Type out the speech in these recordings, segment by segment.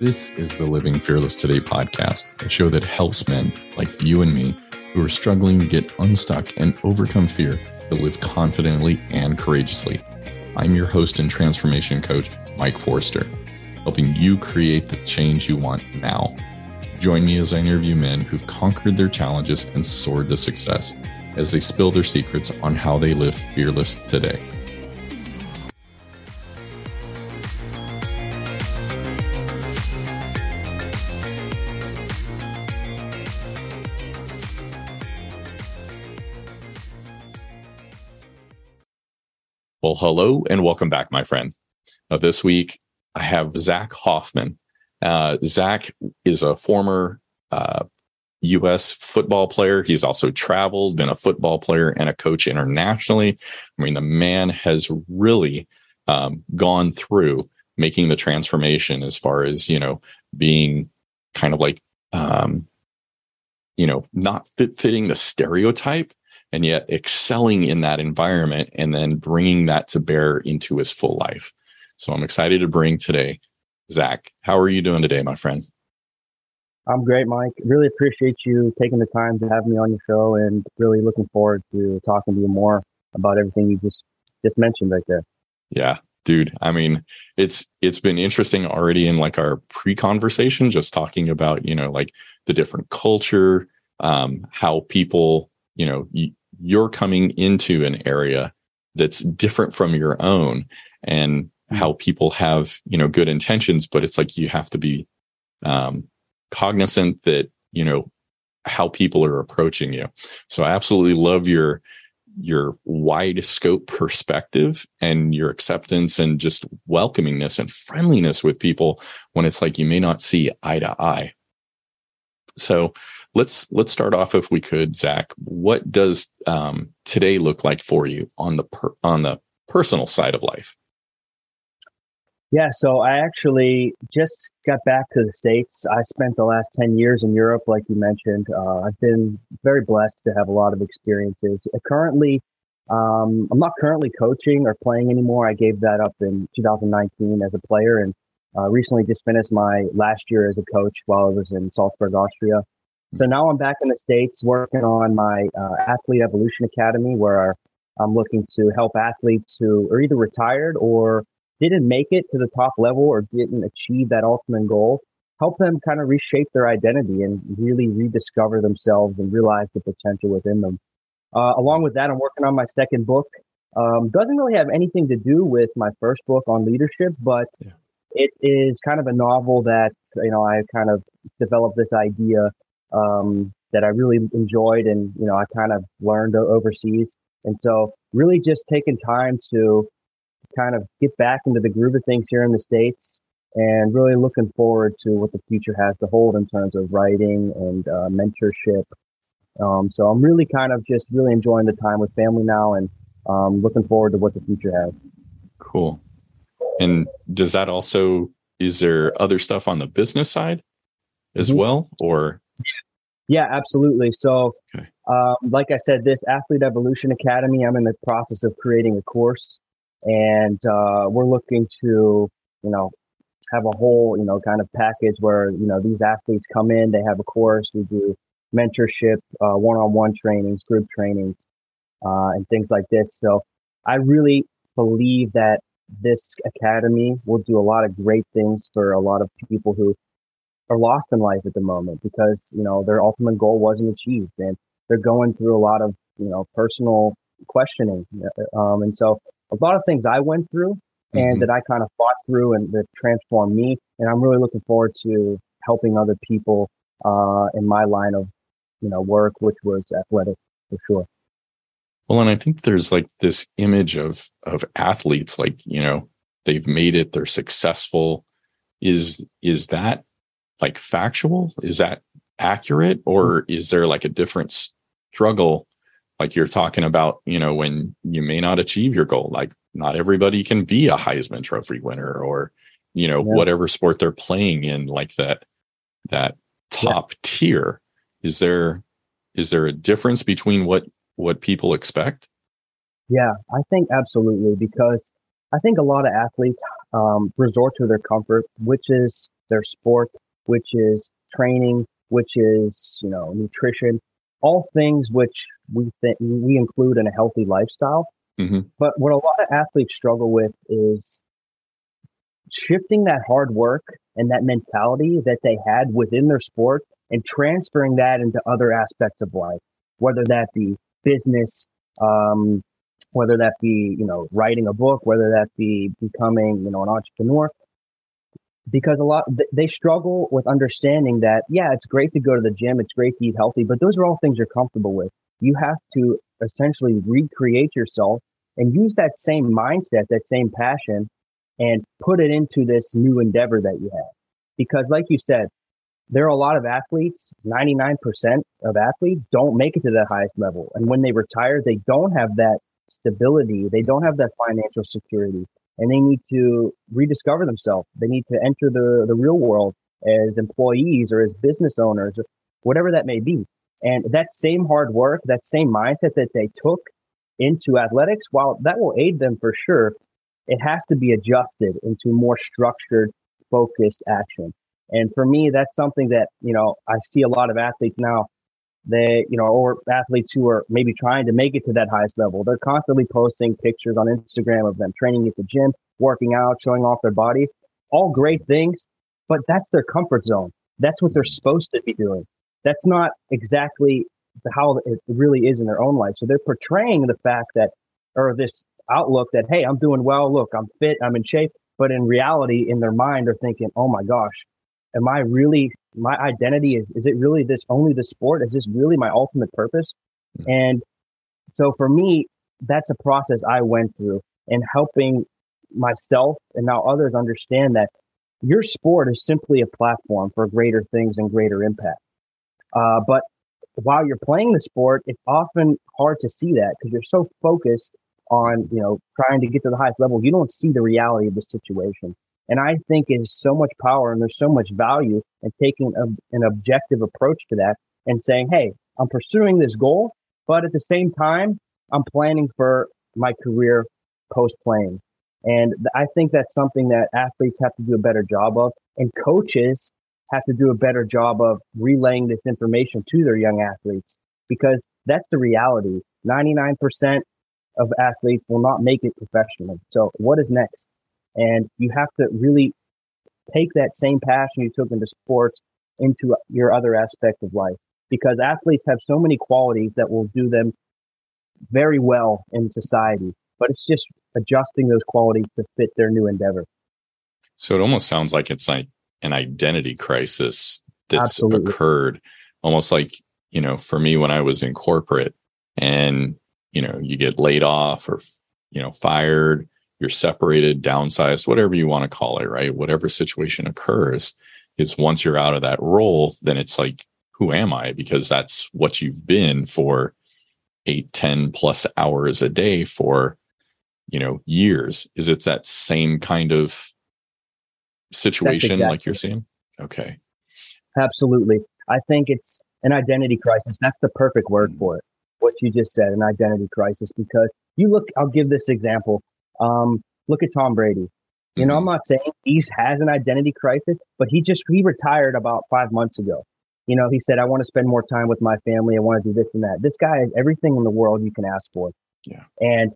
This is the Living Fearless Today podcast, a show that helps men like you and me who are struggling to get unstuck and overcome fear to live confidently and courageously. I'm your host and transformation coach, Mike Forster, helping you create the change you want now. Join me as I interview men who've conquered their challenges and soared to success as they spill their secrets on how they live fearless today. Hello and welcome back, my friend. Uh, this week, I have Zach Hoffman. Uh, Zach is a former uh, U.S. football player. He's also traveled, been a football player and a coach internationally. I mean, the man has really um, gone through making the transformation as far as, you know, being kind of like, um, you know, not fit, fitting the stereotype and yet excelling in that environment and then bringing that to bear into his full life. So I'm excited to bring today Zach. How are you doing today, my friend? I'm great, Mike. Really appreciate you taking the time to have me on your show and really looking forward to talking to you more about everything you just just mentioned right there. Yeah, dude. I mean, it's it's been interesting already in like our pre-conversation just talking about, you know, like the different culture, um how people, you know, you're coming into an area that's different from your own and hmm. how people have you know good intentions but it's like you have to be um, cognizant that you know how people are approaching you so i absolutely love your your wide scope perspective and your acceptance and just welcomingness and friendliness with people when it's like you may not see eye to eye so let's let's start off if we could, Zach. What does um, today look like for you on the per, on the personal side of life? Yeah, so I actually just got back to the states. I spent the last ten years in Europe, like you mentioned. Uh, I've been very blessed to have a lot of experiences. Uh, currently, um, I'm not currently coaching or playing anymore. I gave that up in 2019 as a player, and uh, recently just finished my last year as a coach while I was in Salzburg, Austria. So now I'm back in the States working on my uh, Athlete Evolution Academy, where I'm looking to help athletes who are either retired or didn't make it to the top level or didn't achieve that ultimate goal, help them kind of reshape their identity and really rediscover themselves and realize the potential within them. Uh, along with that, I'm working on my second book. Um, doesn't really have anything to do with my first book on leadership, but yeah. it is kind of a novel that you know I kind of developed this idea um, that I really enjoyed and, you know, I kind of learned overseas. And so really just taking time to kind of get back into the groove of things here in the States and really looking forward to what the future has to hold in terms of writing and uh, mentorship. Um, so I'm really kind of just really enjoying the time with family now and um, looking forward to what the future has. Cool. And does that also, is there other stuff on the business side as mm-hmm. well? Or yeah, absolutely. So, okay. um, like I said, this Athlete Evolution Academy, I'm in the process of creating a course, and uh, we're looking to, you know, have a whole, you know, kind of package where you know these athletes come in, they have a course, we do mentorship, uh, one-on-one trainings, group trainings, uh, and things like this. So, I really believe that this academy will do a lot of great things for a lot of people who are lost in life at the moment because you know their ultimate goal wasn't achieved and they're going through a lot of you know personal questioning uh, um, and so a lot of things i went through mm-hmm. and that i kind of fought through and that transformed me and i'm really looking forward to helping other people uh, in my line of you know work which was athletic for sure well and i think there's like this image of of athletes like you know they've made it they're successful is is that like factual? Is that accurate? Or is there like a different struggle? Like you're talking about, you know, when you may not achieve your goal, like not everybody can be a Heisman Trophy winner or, you know, yeah. whatever sport they're playing in, like that, that top yeah. tier. Is there, is there a difference between what, what people expect? Yeah, I think absolutely because I think a lot of athletes um, resort to their comfort, which is their sport, which is training, which is, you know, nutrition, all things which we think we include in a healthy lifestyle. Mm-hmm. But what a lot of athletes struggle with is shifting that hard work and that mentality that they had within their sport and transferring that into other aspects of life, whether that be business, um, whether that be you know writing a book, whether that be becoming you know an entrepreneur. Because a lot they struggle with understanding that yeah, it's great to go to the gym, it's great to eat healthy, but those are all things you're comfortable with. You have to essentially recreate yourself and use that same mindset, that same passion, and put it into this new endeavor that you have. Because, like you said, there are a lot of athletes, 99% of athletes don't make it to that highest level. And when they retire, they don't have that stability, they don't have that financial security, and they need to rediscover themselves. They need to enter the, the real world as employees or as business owners, or whatever that may be. And that same hard work, that same mindset that they took into athletics, while that will aid them for sure, it has to be adjusted into more structured, focused action. And for me, that's something that, you know, I see a lot of athletes now, they, you know, or athletes who are maybe trying to make it to that highest level. They're constantly posting pictures on Instagram of them training at the gym, working out, showing off their bodies. All great things, but that's their comfort zone. That's what they're supposed to be doing. That's not exactly how it really is in their own life. So they're portraying the fact that, or this outlook that, hey, I'm doing well. Look, I'm fit. I'm in shape. But in reality, in their mind, they're thinking, oh my gosh, am I really, my identity is, is it really this only the sport? Is this really my ultimate purpose? Mm-hmm. And so for me, that's a process I went through and helping myself and now others understand that your sport is simply a platform for greater things and greater impact. Uh, but while you're playing the sport, it's often hard to see that because you're so focused on, you know, trying to get to the highest level. You don't see the reality of the situation. And I think there's so much power and there's so much value in taking a, an objective approach to that and saying, hey, I'm pursuing this goal, but at the same time, I'm planning for my career post playing. And I think that's something that athletes have to do a better job of, and coaches have to do a better job of relaying this information to their young athletes because that's the reality. 99% of athletes will not make it professionally. So, what is next? And you have to really take that same passion you took into sports into your other aspect of life because athletes have so many qualities that will do them very well in society. But it's just adjusting those qualities to fit their new endeavor. So it almost sounds like it's like an identity crisis that's Absolutely. occurred almost like, you know, for me when I was in corporate and, you know, you get laid off or, you know, fired you're separated, downsized, whatever you want to call it, right? Whatever situation occurs is once you're out of that role, then it's like, who am I? Because that's what you've been for eight, 10 plus hours a day for, you know, years. Is it that same kind of situation exactly like you're seeing? Okay. Absolutely. I think it's an identity crisis. That's the perfect word mm. for it. What you just said, an identity crisis, because you look, I'll give this example. Um, look at Tom Brady. You know, I'm mm-hmm. not saying he has an identity crisis, but he just he retired about five months ago. You know, he said, "I want to spend more time with my family. I want to do this and that." This guy has everything in the world you can ask for. Yeah. And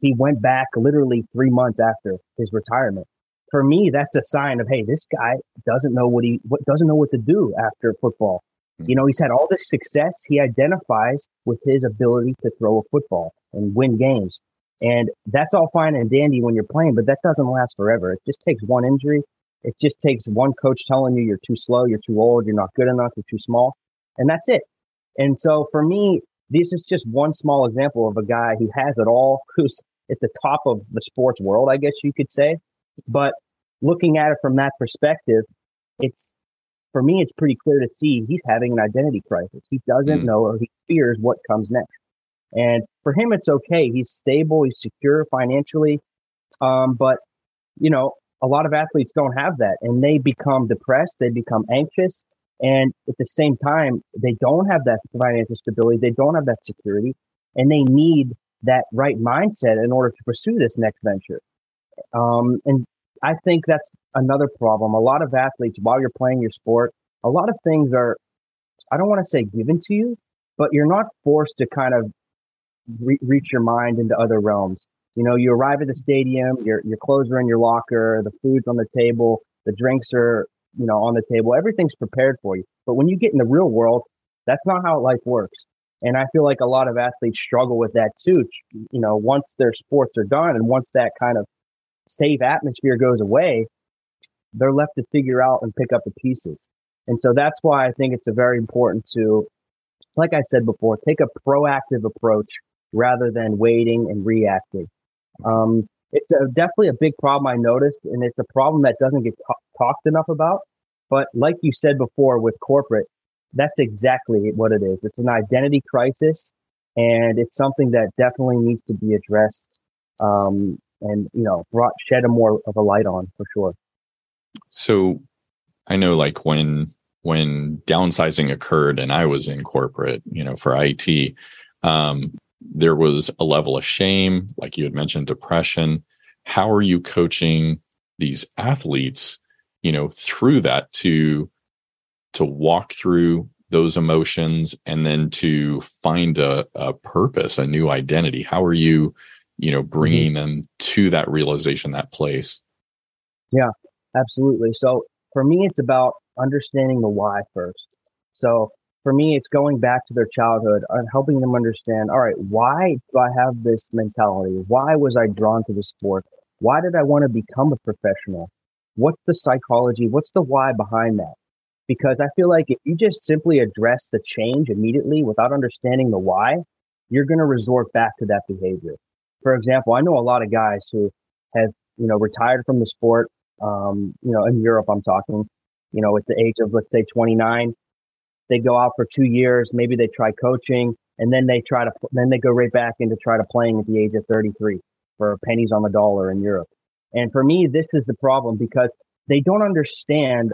he went back literally three months after his retirement. For me, that's a sign of, hey, this guy doesn't know what he what doesn't know what to do after football. Mm-hmm. You know, he's had all this success. He identifies with his ability to throw a football and win games. And that's all fine and dandy when you're playing, but that doesn't last forever. It just takes one injury. It just takes one coach telling you you're too slow, you're too old, you're not good enough, you're too small. And that's it. And so for me, this is just one small example of a guy who has it all, who's at the top of the sports world, I guess you could say. But looking at it from that perspective, it's for me, it's pretty clear to see he's having an identity crisis. He doesn't mm. know or he fears what comes next. And for him, it's okay. He's stable, he's secure financially. Um, but, you know, a lot of athletes don't have that and they become depressed, they become anxious. And at the same time, they don't have that financial stability, they don't have that security, and they need that right mindset in order to pursue this next venture. Um, and I think that's another problem. A lot of athletes, while you're playing your sport, a lot of things are, I don't want to say given to you, but you're not forced to kind of re- reach your mind into other realms. You know, you arrive at the stadium, your your clothes are in your locker, the food's on the table, the drinks are, you know, on the table. Everything's prepared for you. But when you get in the real world, that's not how life works. And I feel like a lot of athletes struggle with that too. You know, once their sports are done and once that kind of safe atmosphere goes away, they're left to figure out and pick up the pieces. And so that's why I think it's a very important to, like I said before, take a proactive approach rather than waiting and reacting. Um, it's a, definitely a big problem I noticed, and it's a problem that doesn't get t- talked enough about. But like you said before with corporate, that's exactly what it is. It's an identity crisis, and it's something that definitely needs to be addressed um, and you know brought shed a more of a light on for sure. So, I know like when when downsizing occurred and I was in corporate, you know, for IT, um, there was a level of shame, like you had mentioned, depression. How are you coaching these athletes, you know, through that to to walk through those emotions and then to find a, a purpose, a new identity? How are you, you know, mm-hmm. bringing them to that realization, that place? Yeah, absolutely. So for me, it's about understanding the why first. So for me, it's going back to their childhood and helping them understand, all right, why do I have this mentality? Why was I drawn to the sport? Why did I want to become a professional? What's the psychology? What's the why behind that? Because I feel like if you just simply address the change immediately without understanding the why, you're going to resort back to that behavior. For example, I know a lot of guys who have, you know, retired from the sport. Um, you know, in Europe, I'm talking, you know, at the age of, let's say 29, they go out for two years, maybe they try coaching, and then they try to then they go right back into try to playing at the age of 33 for pennies on the dollar in Europe. And for me, this is the problem because they don't understand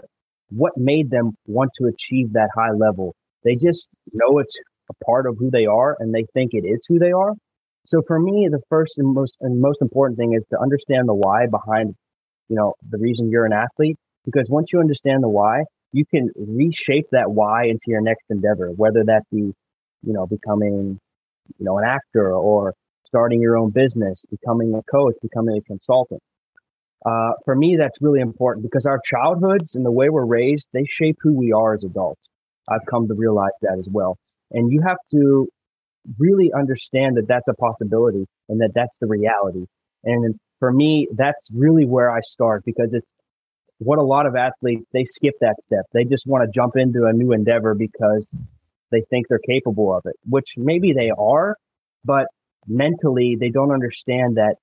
what made them want to achieve that high level. They just know it's a part of who they are and they think it is who they are. So for me, the first and most and most important thing is to understand the why behind, you know, the reason you're an athlete. Because once you understand the why, you can reshape that why into your next endeavor, whether that be, you know, becoming, you know, an actor or starting your own business, becoming a coach, becoming a consultant. Uh, for me, that's really important because our childhoods and the way we're raised, they shape who we are as adults. I've come to realize that as well. And you have to really understand that that's a possibility and that that's the reality. And for me, that's really where I start because it's what a lot of athletes they skip that step. They just want to jump into a new endeavor because they think they're capable of it, which maybe they are, but mentally they don't understand that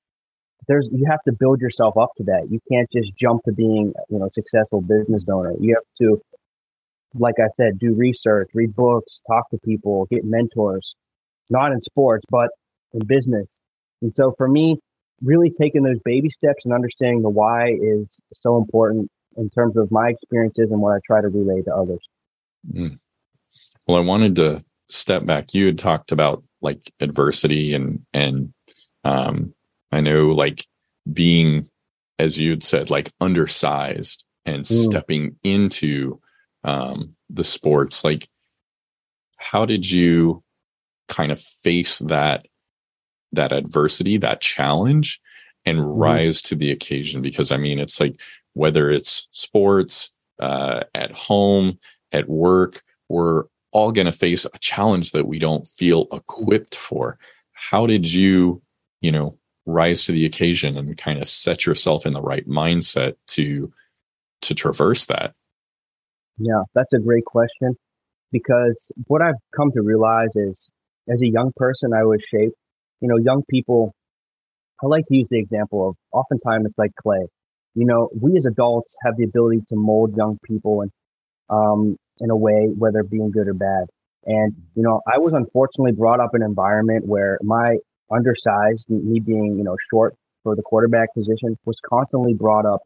there's you have to build yourself up to that. You can't just jump to being, you know, successful business owner. You have to like I said, do research, read books, talk to people, get mentors, not in sports, but in business. And so for me, really taking those baby steps and understanding the why is so important in terms of my experiences and what I try to relay to others. Mm. Well, I wanted to step back. You had talked about like adversity and and um, I know like being, as you'd said, like undersized and mm. stepping into um, the sports. Like, how did you kind of face that that adversity, that challenge, and mm-hmm. rise to the occasion. Because I mean, it's like whether it's sports, uh, at home, at work, we're all going to face a challenge that we don't feel equipped for. How did you, you know, rise to the occasion and kind of set yourself in the right mindset to to traverse that? Yeah, that's a great question because what I've come to realize is as a young person, I was shaped you know, young people, I like to use the example of oftentimes it's like clay. You know, we as adults have the ability to mold young people and um, in a way, whether being good or bad. And, you know, I was unfortunately brought up in an environment where my undersized, me being, you know, short for the quarterback position was constantly brought up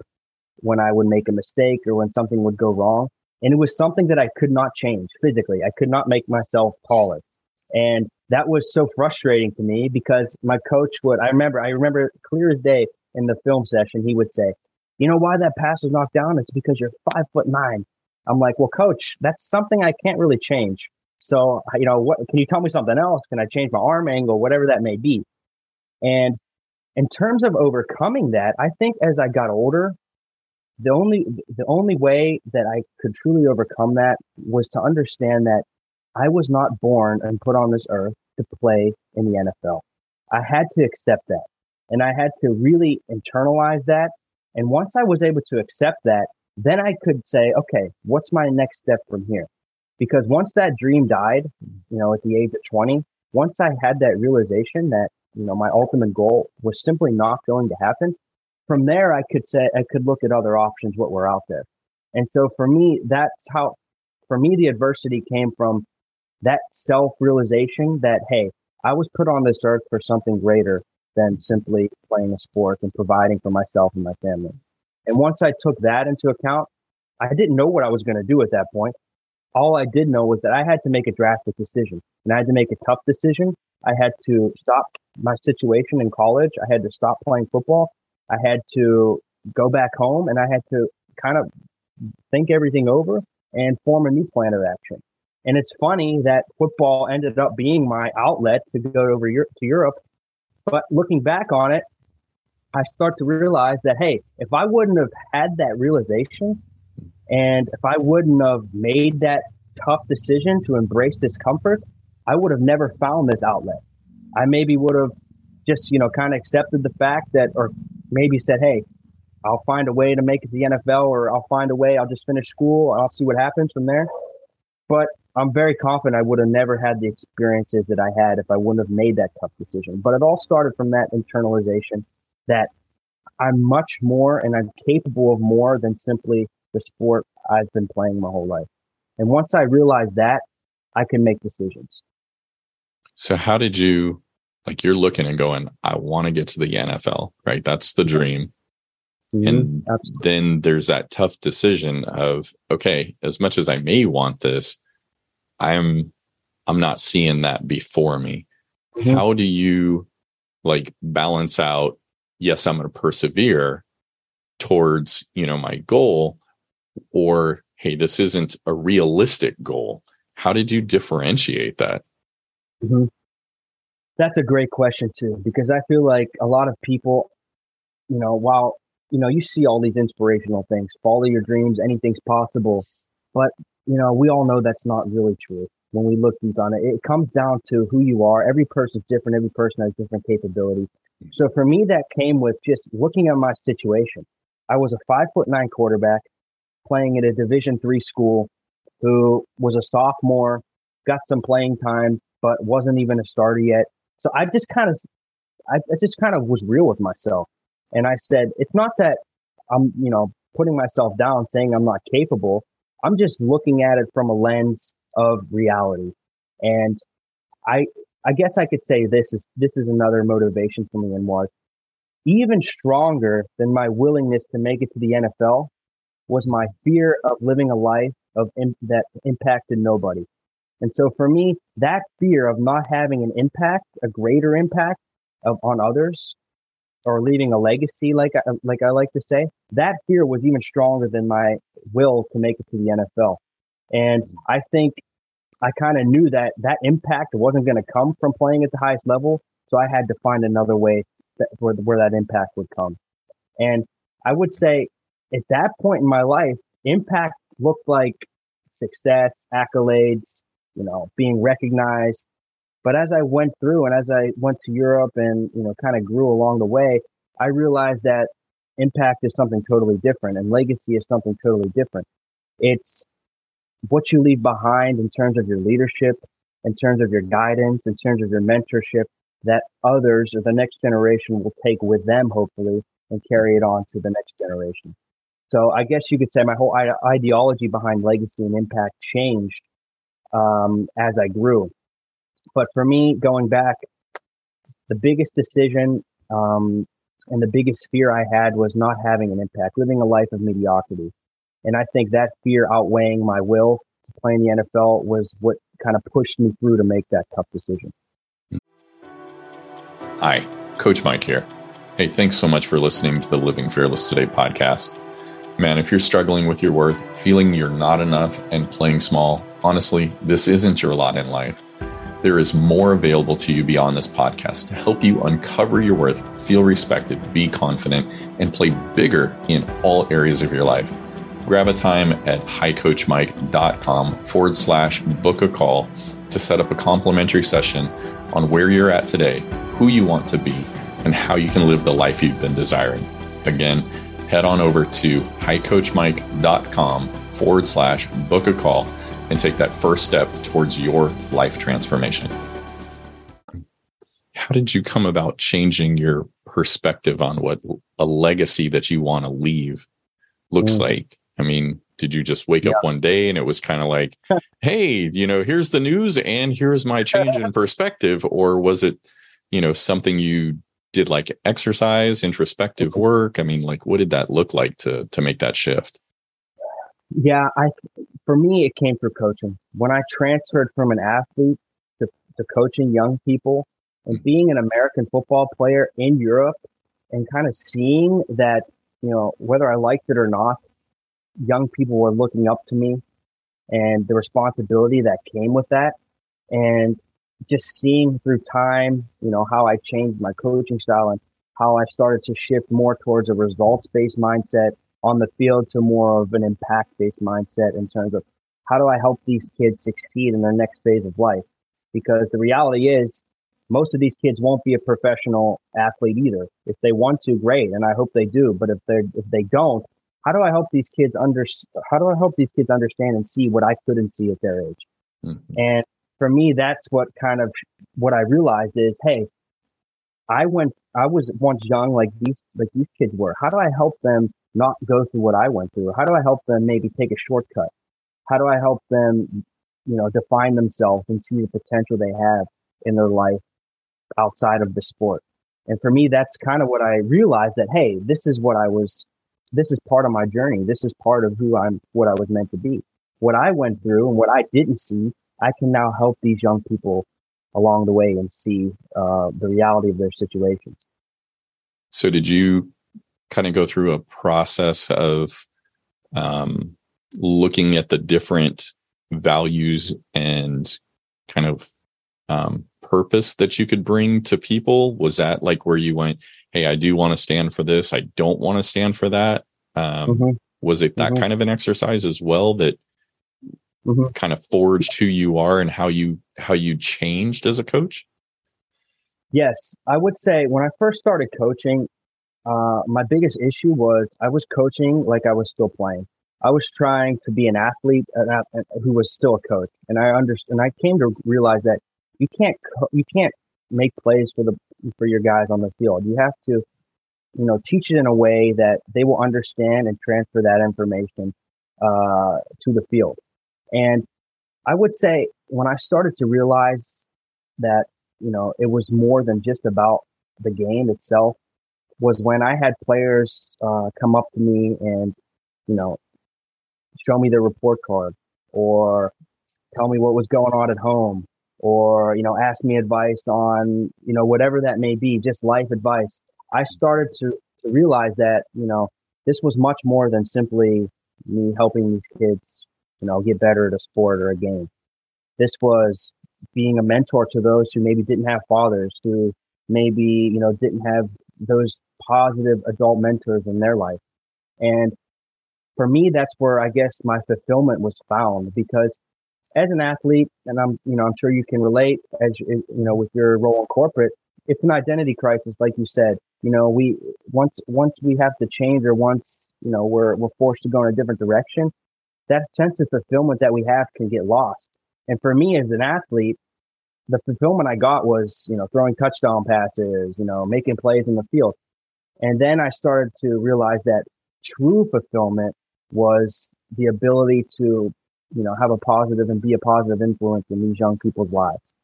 when I would make a mistake or when something would go wrong. And it was something that I could not change physically. I could not make myself taller. And that was so frustrating to me because my coach would, I remember, I remember clear as day in the film session, he would say, You know why that pass was knocked down? It's because you're five foot nine. I'm like, well, coach, that's something I can't really change. So, you know, what can you tell me something else? Can I change my arm angle, whatever that may be? And in terms of overcoming that, I think as I got older, the only the only way that I could truly overcome that was to understand that I was not born and put on this earth to play in the NFL. I had to accept that. And I had to really internalize that. And once I was able to accept that, then I could say, okay, what's my next step from here? Because once that dream died, you know, at the age of 20, once I had that realization that, you know, my ultimate goal was simply not going to happen, from there I could say, I could look at other options, what were out there. And so for me, that's how, for me, the adversity came from that self realization that, hey, I was put on this earth for something greater than simply playing a sport and providing for myself and my family. And once I took that into account, I didn't know what I was going to do at that point. All I did know was that I had to make a drastic decision and I had to make a tough decision. I had to stop my situation in college. I had to stop playing football. I had to go back home and I had to kind of think everything over and form a new plan of action. And it's funny that football ended up being my outlet to go over to Europe but looking back on it, I start to realize that, hey, if I wouldn't have had that realization and if I wouldn't have made that tough decision to embrace discomfort, I would have never found this outlet. I maybe would have just, you know, kind of accepted the fact that, or maybe said, hey, I'll find a way to make it to the NFL or I'll find a way, I'll just finish school and I'll see what happens from there. But I'm very confident I would have never had the experiences that I had if I wouldn't have made that tough decision. But it all started from that internalization that I'm much more and I'm capable of more than simply the sport I've been playing my whole life. And once I realized that, I can make decisions. So, how did you, like, you're looking and going, I want to get to the NFL, right? That's the dream. Mm-hmm. And Absolutely. then there's that tough decision of, okay, as much as I may want this, I'm I'm not seeing that before me. Mm-hmm. How do you like balance out yes, I'm going to persevere towards, you know, my goal or hey, this isn't a realistic goal. How did you differentiate that? Mm-hmm. That's a great question too, because I feel like a lot of people, you know, while you know you see all these inspirational things, follow your dreams, anything's possible, but you know, we all know that's not really true when we look deep on it. It comes down to who you are. Every person's different. Every person has different capabilities. So for me, that came with just looking at my situation. I was a five foot nine quarterback playing at a Division three school who was a sophomore, got some playing time, but wasn't even a starter yet. So I just kind of, I, I just kind of was real with myself, and I said, it's not that I'm, you know, putting myself down, saying I'm not capable. I'm just looking at it from a lens of reality. And I I guess I could say this is this is another motivation for me and was even stronger than my willingness to make it to the NFL was my fear of living a life of that impacted nobody. And so for me, that fear of not having an impact, a greater impact of on others, or leaving a legacy, like I, like I like to say, that fear was even stronger than my will to make it to the NFL. And mm-hmm. I think I kind of knew that that impact wasn't going to come from playing at the highest level. So I had to find another way that, where, where that impact would come. And I would say at that point in my life, impact looked like success, accolades, you know, being recognized. But as I went through and as I went to Europe and, you know, kind of grew along the way, I realized that impact is something totally different and legacy is something totally different. It's what you leave behind in terms of your leadership, in terms of your guidance, in terms of your mentorship that others or the next generation will take with them, hopefully, and carry it on to the next generation. So I guess you could say my whole ideology behind legacy and impact changed um, as I grew. But for me, going back, the biggest decision um, and the biggest fear I had was not having an impact, living a life of mediocrity. And I think that fear outweighing my will to play in the NFL was what kind of pushed me through to make that tough decision. Hi, Coach Mike here. Hey, thanks so much for listening to the Living Fearless Today podcast. Man, if you're struggling with your worth, feeling you're not enough, and playing small, honestly, this isn't your lot in life. There is more available to you beyond this podcast to help you uncover your worth, feel respected, be confident, and play bigger in all areas of your life. Grab a time at highcoachmike.com forward slash book a call to set up a complimentary session on where you're at today, who you want to be, and how you can live the life you've been desiring. Again, head on over to highcoachmike.com forward slash book a call and take that first step towards your life transformation. How did you come about changing your perspective on what a legacy that you want to leave looks mm. like? I mean, did you just wake yeah. up one day and it was kind of like, hey, you know, here's the news and here's my change in perspective? Or was it, you know, something you did like exercise, introspective mm-hmm. work? I mean, like what did that look like to to make that shift? Yeah, I for me it came through coaching. When I transferred from an athlete to, to coaching young people and being an American football player in Europe and kind of seeing that, you know, whether I liked it or not, young people were looking up to me and the responsibility that came with that. And just seeing through time, you know, how I changed my coaching style and how I started to shift more towards a results based mindset on the field to more of an impact based mindset in terms of how do I help these kids succeed in their next phase of life? Because the reality is, most of these kids won't be a professional athlete either. If they want to, great, and I hope they do. But if they if they don't, how do I help these kids under how do I help these kids understand and see what I couldn't see at their age? Mm-hmm. And for me, that's what kind of what I realized is, hey, I went I was once young like these like these kids were. How do I help them not go through what I went through? How do I help them maybe take a shortcut? How do I help them, you know, define themselves and see the potential they have in their life outside of the sport? And for me, that's kind of what I realized that, hey, this is what I was this is part of my journey. This is part of who I'm, what I was meant to be. What I went through and what I didn't see, I can now help these young people along the way and see uh, the reality of their situations. So, did you kind of go through a process of um, looking at the different values and kind of um, purpose that you could bring to people? Was that like where you went, hey, I do want to stand for this. I don't want to stand for that. Um, mm-hmm. Was it that mm-hmm. kind of an exercise as well that mm-hmm. kind of forged who you are and how you how you changed as a coach? Yes, I would say when I first started coaching, uh, my biggest issue was I was coaching like I was still playing. I was trying to be an athlete who was still a coach, and I understand. And I came to realize that you can't you can't make plays for the for your guys on the field. You have to, you know, teach it in a way that they will understand and transfer that information uh, to the field. And I would say when I started to realize that, you know, it was more than just about the game itself, was when I had players uh, come up to me and, you know, show me their report card or tell me what was going on at home or you know ask me advice on you know whatever that may be just life advice. I started to, to realize that you know this was much more than simply me helping these kids you know get better at a sport or a game. This was being a mentor to those who maybe didn't have fathers who maybe you know didn't have those positive adult mentors in their life and for me that's where i guess my fulfillment was found because as an athlete, and I'm, you know, I'm sure you can relate as you know with your role in corporate. It's an identity crisis, like you said. You know, we once once we have to change, or once you know we're we're forced to go in a different direction, that sense of fulfillment that we have can get lost. And for me as an athlete, the fulfillment I got was, you know, throwing touchdown passes, you know, making plays in the field. And then I started to realize that true fulfillment was the ability to you know, have a positive and be a positive influence in these young people's lives.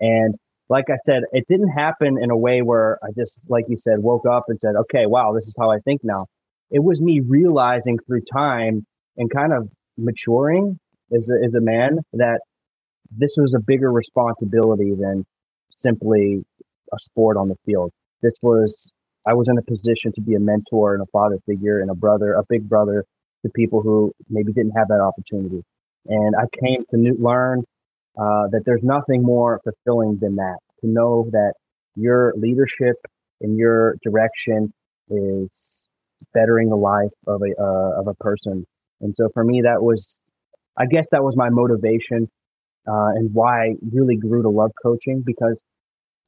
And like I said, it didn't happen in a way where I just, like you said, woke up and said, okay, wow, this is how I think now. It was me realizing through time and kind of maturing as a, as a man that this was a bigger responsibility than simply a sport on the field. This was, I was in a position to be a mentor and a father figure and a brother, a big brother to people who maybe didn't have that opportunity. And I came to learn uh, that there's nothing more fulfilling than that. To know that your leadership and your direction is bettering the life of a uh, of a person. And so for me, that was, I guess, that was my motivation uh, and why I really grew to love coaching because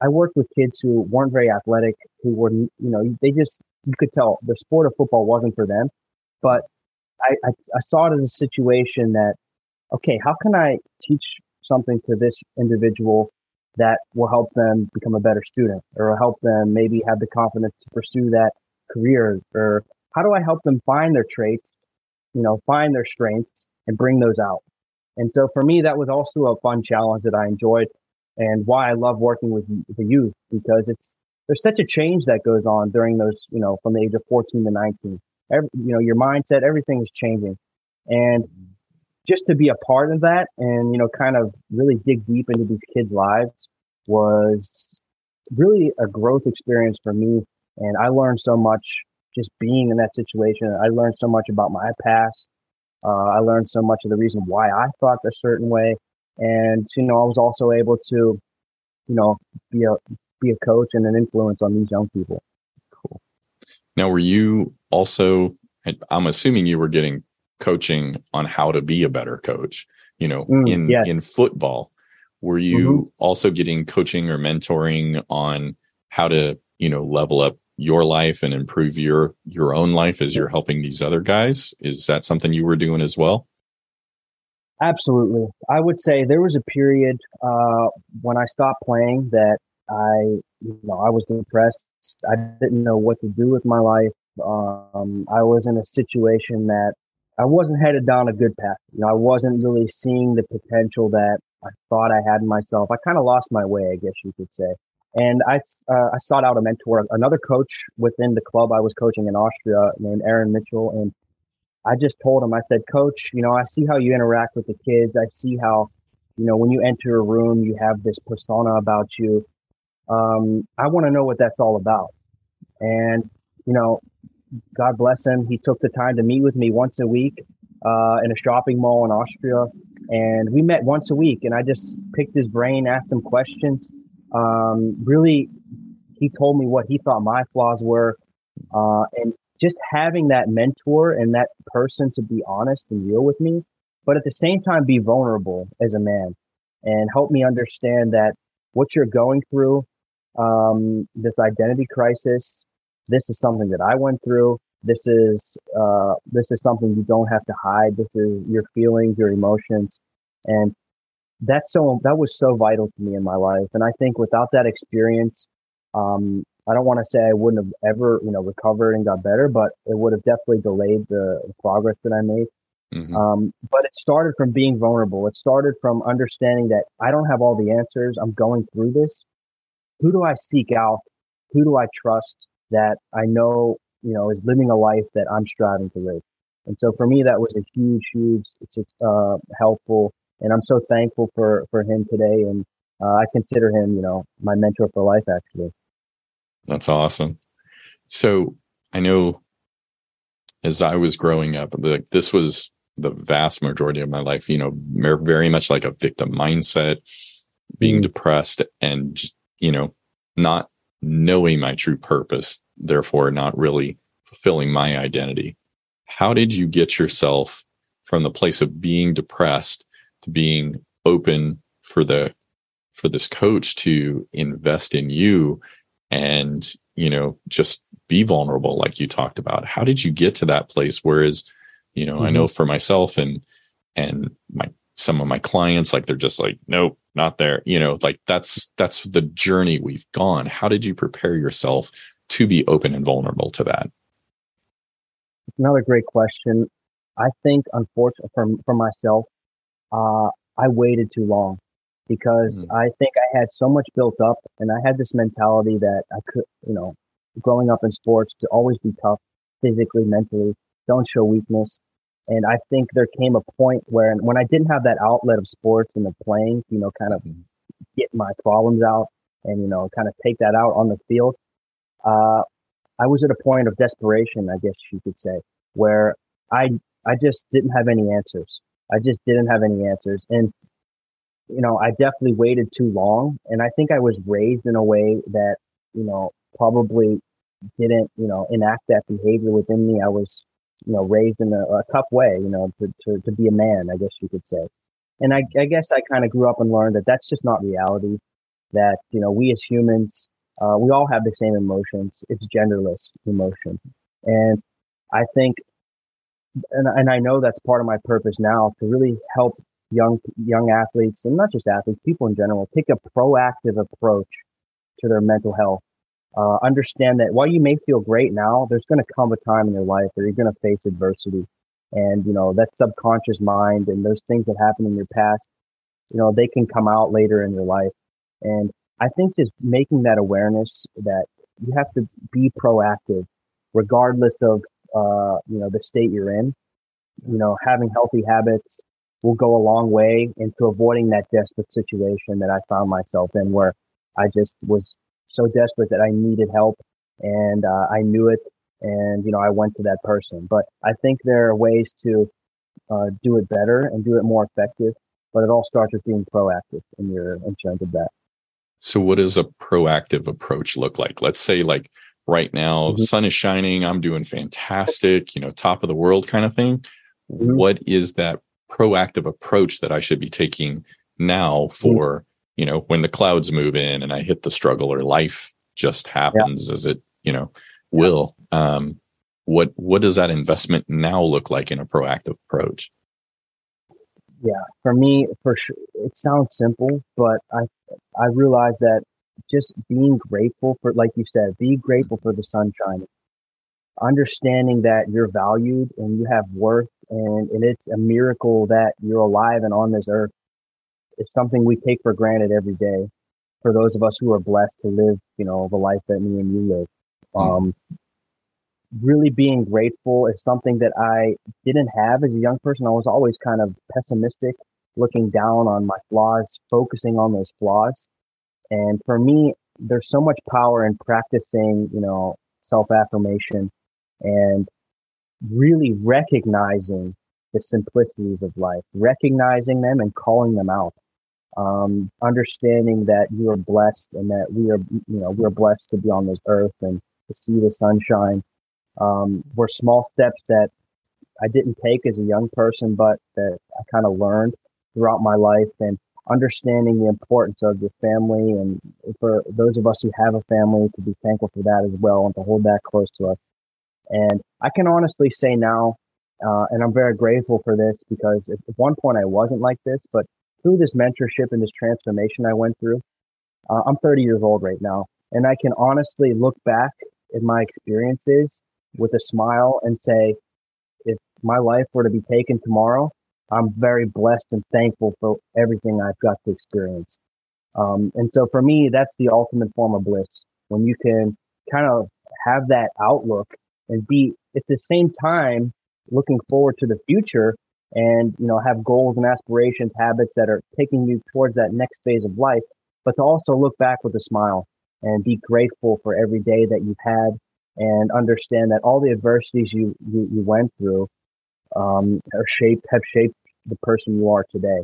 I worked with kids who weren't very athletic, who were, you know, they just, you could tell the sport of football wasn't for them. But I, I, I saw it as a situation that, okay, how can I teach something to this individual that will help them become a better student or help them maybe have the confidence to pursue that career or how do I help them find their traits, you know, find their strengths and bring those out. And so for me, that was also a fun challenge that I enjoyed and why I love working with the youth because it's there's such a change that goes on during those, you know, from the age of 14 to 19. Every, you know, your mindset, everything is changing. And just to be a part of that and, you know, kind of really dig deep into these kids' lives was really a growth experience for me. And I learned so much just being in that situation. I learned so much about my past. Uh, I learned so much of the reason why I thought a certain way and you know I was also able to you know be a be a coach and an influence on these young people. Cool. Now, were you also? I'm assuming you were getting coaching on how to be a better coach. You know, mm, in yes. in football, were you mm-hmm. also getting coaching or mentoring on how to you know level up your life and improve your your own life as you're helping these other guys? Is that something you were doing as well? Absolutely. I would say there was a period uh, when I stopped playing that I, you know, I was depressed. I didn't know what to do with my life. Um, I was in a situation that I wasn't headed down a good path. You know, I wasn't really seeing the potential that I thought I had in myself. I kind of lost my way, I guess you could say. And I, uh, I sought out a mentor, another coach within the club I was coaching in Austria named Aaron Mitchell. And I just told him, I said, Coach, you know, I see how you interact with the kids. I see how, you know, when you enter a room, you have this persona about you. Um, I want to know what that's all about. And, you know, God bless him. He took the time to meet with me once a week uh, in a shopping mall in Austria. And we met once a week. And I just picked his brain, asked him questions. Um, really, he told me what he thought my flaws were. Uh, and just having that mentor and that person to be honest and real with me, but at the same time be vulnerable as a man and help me understand that what you're going through, um, this identity crisis, this is something that I went through. This is uh, this is something you don't have to hide. This is your feelings, your emotions, and that's so that was so vital to me in my life. And I think without that experience, um, I don't want to say I wouldn't have ever, you know, recovered and got better, but it would have definitely delayed the, progress that I made. Mm-hmm. Um, but it started from being vulnerable. It started from understanding that I don't have all the answers. I'm going through this. Who do I seek out? Who do I trust that I know, you know, is living a life that I'm striving to live? And so for me, that was a huge, huge, it's uh, helpful. And I'm so thankful for, for him today. And uh, I consider him, you know, my mentor for life, actually. That's awesome. So I know as I was growing up, like this was the vast majority of my life, you know, very much like a victim mindset, being mm-hmm. depressed and you know, not knowing my true purpose, therefore not really fulfilling my identity. How did you get yourself from the place of being depressed to being open for the for this coach to invest in you and you know just be vulnerable like you talked about. How did you get to that place? Whereas you know mm-hmm. i know for myself and and my some of my clients like they're just like nope not there. You know like that's that's the journey we've gone. How did you prepare yourself to be open and vulnerable to that? Another great question. I think unfortunately for, for myself uh, i waited too long because mm-hmm. I think I had so much built up and I had this mentality that I could, you know, growing up in sports to always be tough physically, mentally, don't show weakness. And I think there came a point where when I didn't have that outlet of sports and the playing, you know, kind of mm-hmm. get my problems out and, you know, kind of take that out on the field, uh, I was at a point of desperation, I guess you could say, where I I just didn't have any answers. I just didn't have any answers. And you know, I definitely waited too long. And I think I was raised in a way that, you know, probably didn't, you know, enact that behavior within me. I was, you know, raised in a, a tough way, you know, to, to, to be a man, I guess you could say. And I, I guess I kind of grew up and learned that that's just not reality. That, you know, we as humans, uh, we all have the same emotions. It's genderless emotion. And I think, and, and I know that's part of my purpose now to really help young young athletes and not just athletes, people in general, take a proactive approach to their mental health. Uh, understand that while you may feel great now, there's going to come a time in your life where you're going to face adversity, and you know that subconscious mind and those things that happen in your past, you know, they can come out later in your life. And I think just making that awareness that you have to be proactive, regardless of uh, you know the state you're in. You know, having healthy habits, will go a long way into avoiding that desperate situation that I found myself in where I just was so desperate that I needed help and uh, I knew it. And, you know, I went to that person. But I think there are ways to uh, do it better and do it more effective. But it all starts with being proactive in your in terms of that. So, what does a proactive approach look like? Let's say, like right now, mm-hmm. sun is shining, I'm doing fantastic, you know, top of the world kind of thing. Mm-hmm. What is that proactive approach that I should be taking now mm. for, you know, when the clouds move in and I hit the struggle or life just happens yeah. as it, you know, will. Um, what what does that investment now look like in a proactive approach? Yeah, for me, for sure, it sounds simple, but I I realize that just being grateful for, like you said, be grateful for the sunshine, understanding that you're valued and you have worth and, and it's a miracle that you're alive and on this earth. It's something we take for granted every day for those of us who are blessed to live, you know, the life that me and you live. Hmm. Um, really being grateful is something that I didn't have as a young person. I was always kind of pessimistic, looking down on my flaws, focusing on those flaws. And for me, there's so much power in practicing, you know, self affirmation and really recognizing the simplicities of life, recognizing them and calling them out. Um, understanding that you are blessed and that we are, you know, we're blessed to be on this earth and to see the sunshine. Um, were small steps that I didn't take as a young person, but that I kind of learned throughout my life and understanding the importance of your family and for those of us who have a family to be thankful for that as well and to hold that close to us. And I can honestly say now, uh, and I'm very grateful for this because at one point I wasn't like this, but through this mentorship and this transformation I went through, uh, I'm 30 years old right now. And I can honestly look back at my experiences with a smile and say, if my life were to be taken tomorrow, I'm very blessed and thankful for everything I've got to experience. Um, and so for me, that's the ultimate form of bliss when you can kind of have that outlook and be at the same time looking forward to the future and you know have goals and aspirations habits that are taking you towards that next phase of life but to also look back with a smile and be grateful for every day that you've had and understand that all the adversities you you, you went through um, are shaped have shaped the person you are today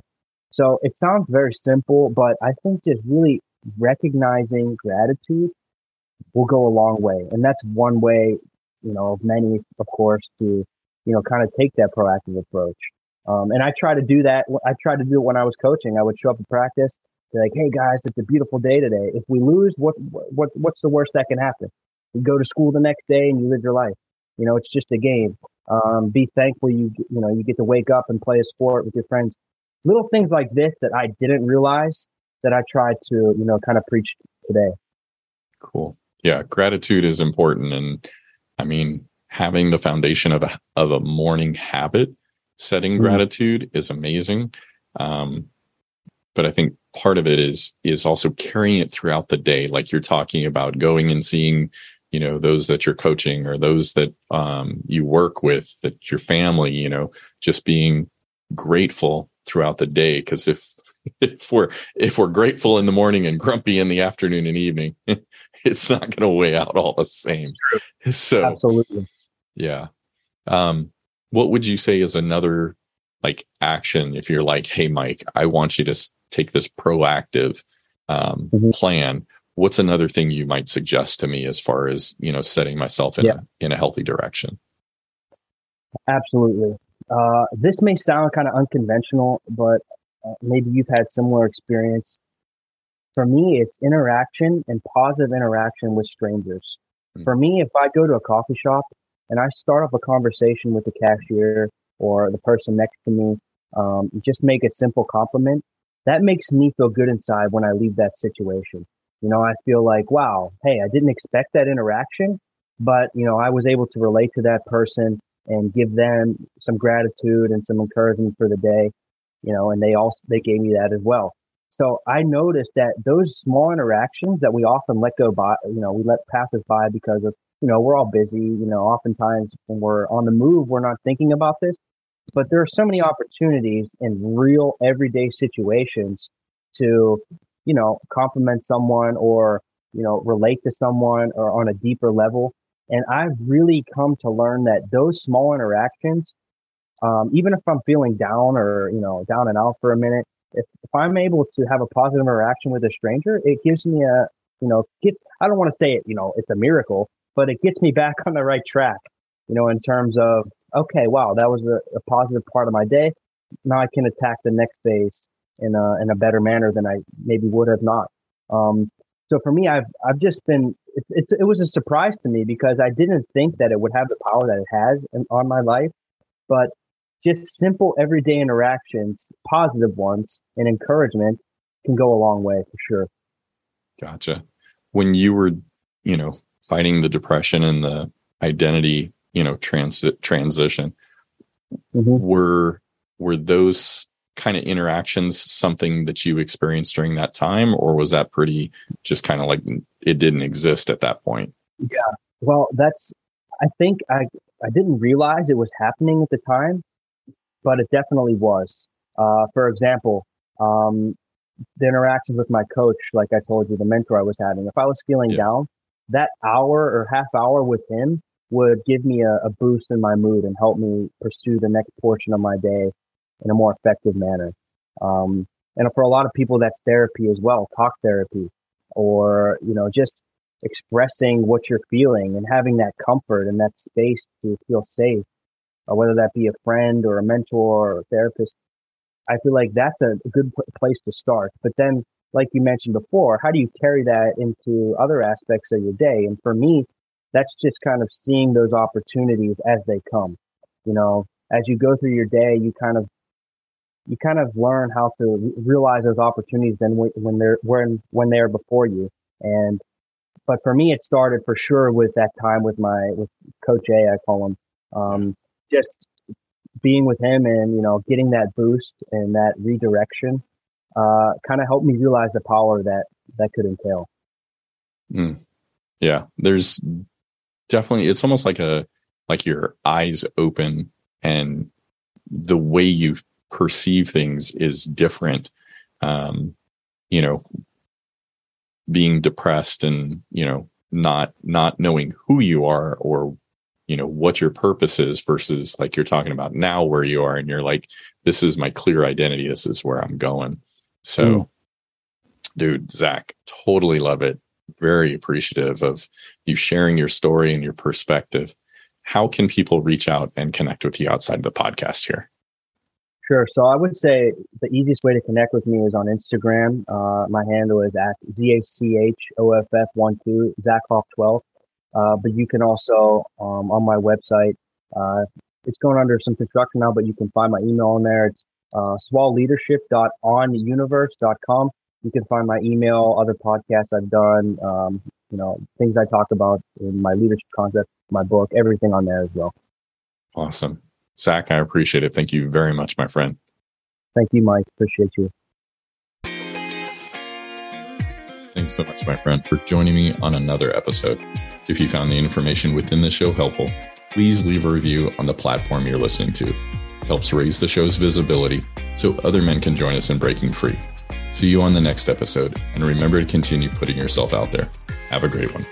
so it sounds very simple but i think just really recognizing gratitude will go a long way and that's one way you know, of many, of course, to, you know, kind of take that proactive approach. Um, and I try to do that. I tried to do it when I was coaching. I would show up to practice, be like, "Hey guys, it's a beautiful day today. If we lose, what what what's the worst that can happen? You go to school the next day and you live your life. You know, it's just a game. Um, be thankful you you know you get to wake up and play a sport with your friends. Little things like this that I didn't realize that I tried to you know kind of preach today. Cool. Yeah, gratitude is important, and I mean, having the foundation of a of a morning habit, setting mm-hmm. gratitude is amazing. Um, but I think part of it is is also carrying it throughout the day, like you're talking about going and seeing, you know, those that you're coaching or those that um, you work with, that your family, you know, just being grateful throughout the day. Because if if we're if we're grateful in the morning and grumpy in the afternoon and evening, it's not going to weigh out all the same. So absolutely, yeah. Um, what would you say is another like action if you're like, hey, Mike, I want you to take this proactive um, mm-hmm. plan? What's another thing you might suggest to me as far as you know setting myself in yeah. a, in a healthy direction? Absolutely. Uh, this may sound kind of unconventional, but uh, maybe you've had similar experience. For me, it's interaction and positive interaction with strangers. Mm-hmm. For me, if I go to a coffee shop and I start off a conversation with the cashier or the person next to me, um, just make a simple compliment, that makes me feel good inside when I leave that situation. You know, I feel like, wow, hey, I didn't expect that interaction, but, you know, I was able to relate to that person and give them some gratitude and some encouragement for the day, you know, and they also, they gave me that as well. So I noticed that those small interactions that we often let go by, you know, we let pass us by because of, you know, we're all busy, you know, oftentimes when we're on the move, we're not thinking about this, but there are so many opportunities in real everyday situations to, you know, compliment someone or, you know, relate to someone or on a deeper level and I've really come to learn that those small interactions, um, even if I'm feeling down or, you know, down and out for a minute, if, if I'm able to have a positive interaction with a stranger, it gives me a, you know, gets, I don't want to say it, you know, it's a miracle, but it gets me back on the right track, you know, in terms of, okay, wow, that was a, a positive part of my day. Now I can attack the next phase in a, in a better manner than I maybe would have not. Um, so for me, I've I've just been it's, it's it was a surprise to me because I didn't think that it would have the power that it has in, on my life, but just simple everyday interactions, positive ones, and encouragement can go a long way for sure. Gotcha. When you were, you know, fighting the depression and the identity, you know, transit transition, mm-hmm. were were those kind of interactions something that you experienced during that time or was that pretty just kind of like it didn't exist at that point? Yeah well that's i think i i didn't realize it was happening at the time but it definitely was. Uh, for example um, the interactions with my coach like i told you the mentor i was having if i was feeling yeah. down that hour or half hour with him would give me a, a boost in my mood and help me pursue the next portion of my day in a more effective manner. Um, and for a lot of people, that's therapy as well, talk therapy, or, you know, just expressing what you're feeling and having that comfort and that space to feel safe, uh, whether that be a friend or a mentor or a therapist. I feel like that's a good place to start. But then, like you mentioned before, how do you carry that into other aspects of your day? And for me, that's just kind of seeing those opportunities as they come. You know, as you go through your day, you kind of you kind of learn how to realize those opportunities then when they're when when they're before you. And but for me it started for sure with that time with my with coach a i call him um, just being with him and you know getting that boost and that redirection uh, kind of helped me realize the power that that could entail. Mm. yeah. There's definitely it's almost like a like your eyes open and the way you perceive things is different. Um, you know, being depressed and, you know, not, not knowing who you are or, you know, what your purpose is versus like you're talking about now where you are and you're like, this is my clear identity. This is where I'm going. So, mm. dude, Zach, totally love it. Very appreciative of you sharing your story and your perspective. How can people reach out and connect with you outside of the podcast here? Sure. So I would say the easiest way to connect with me is on Instagram. Uh, my handle is at ZACHOFF12, Zachoff12. Uh, but you can also, um, on my website, uh, it's going under some construction now, but you can find my email on there. It's uh, swallleadership.onuniverse.com. You can find my email, other podcasts I've done, um, you know, things I talk about in my leadership concept, my book, everything on there as well. Awesome. Zach, I appreciate it. Thank you very much, my friend. Thank you, Mike. Appreciate you. Thanks so much, my friend, for joining me on another episode. If you found the information within the show helpful, please leave a review on the platform you're listening to. It helps raise the show's visibility so other men can join us in breaking free. See you on the next episode, and remember to continue putting yourself out there. Have a great one.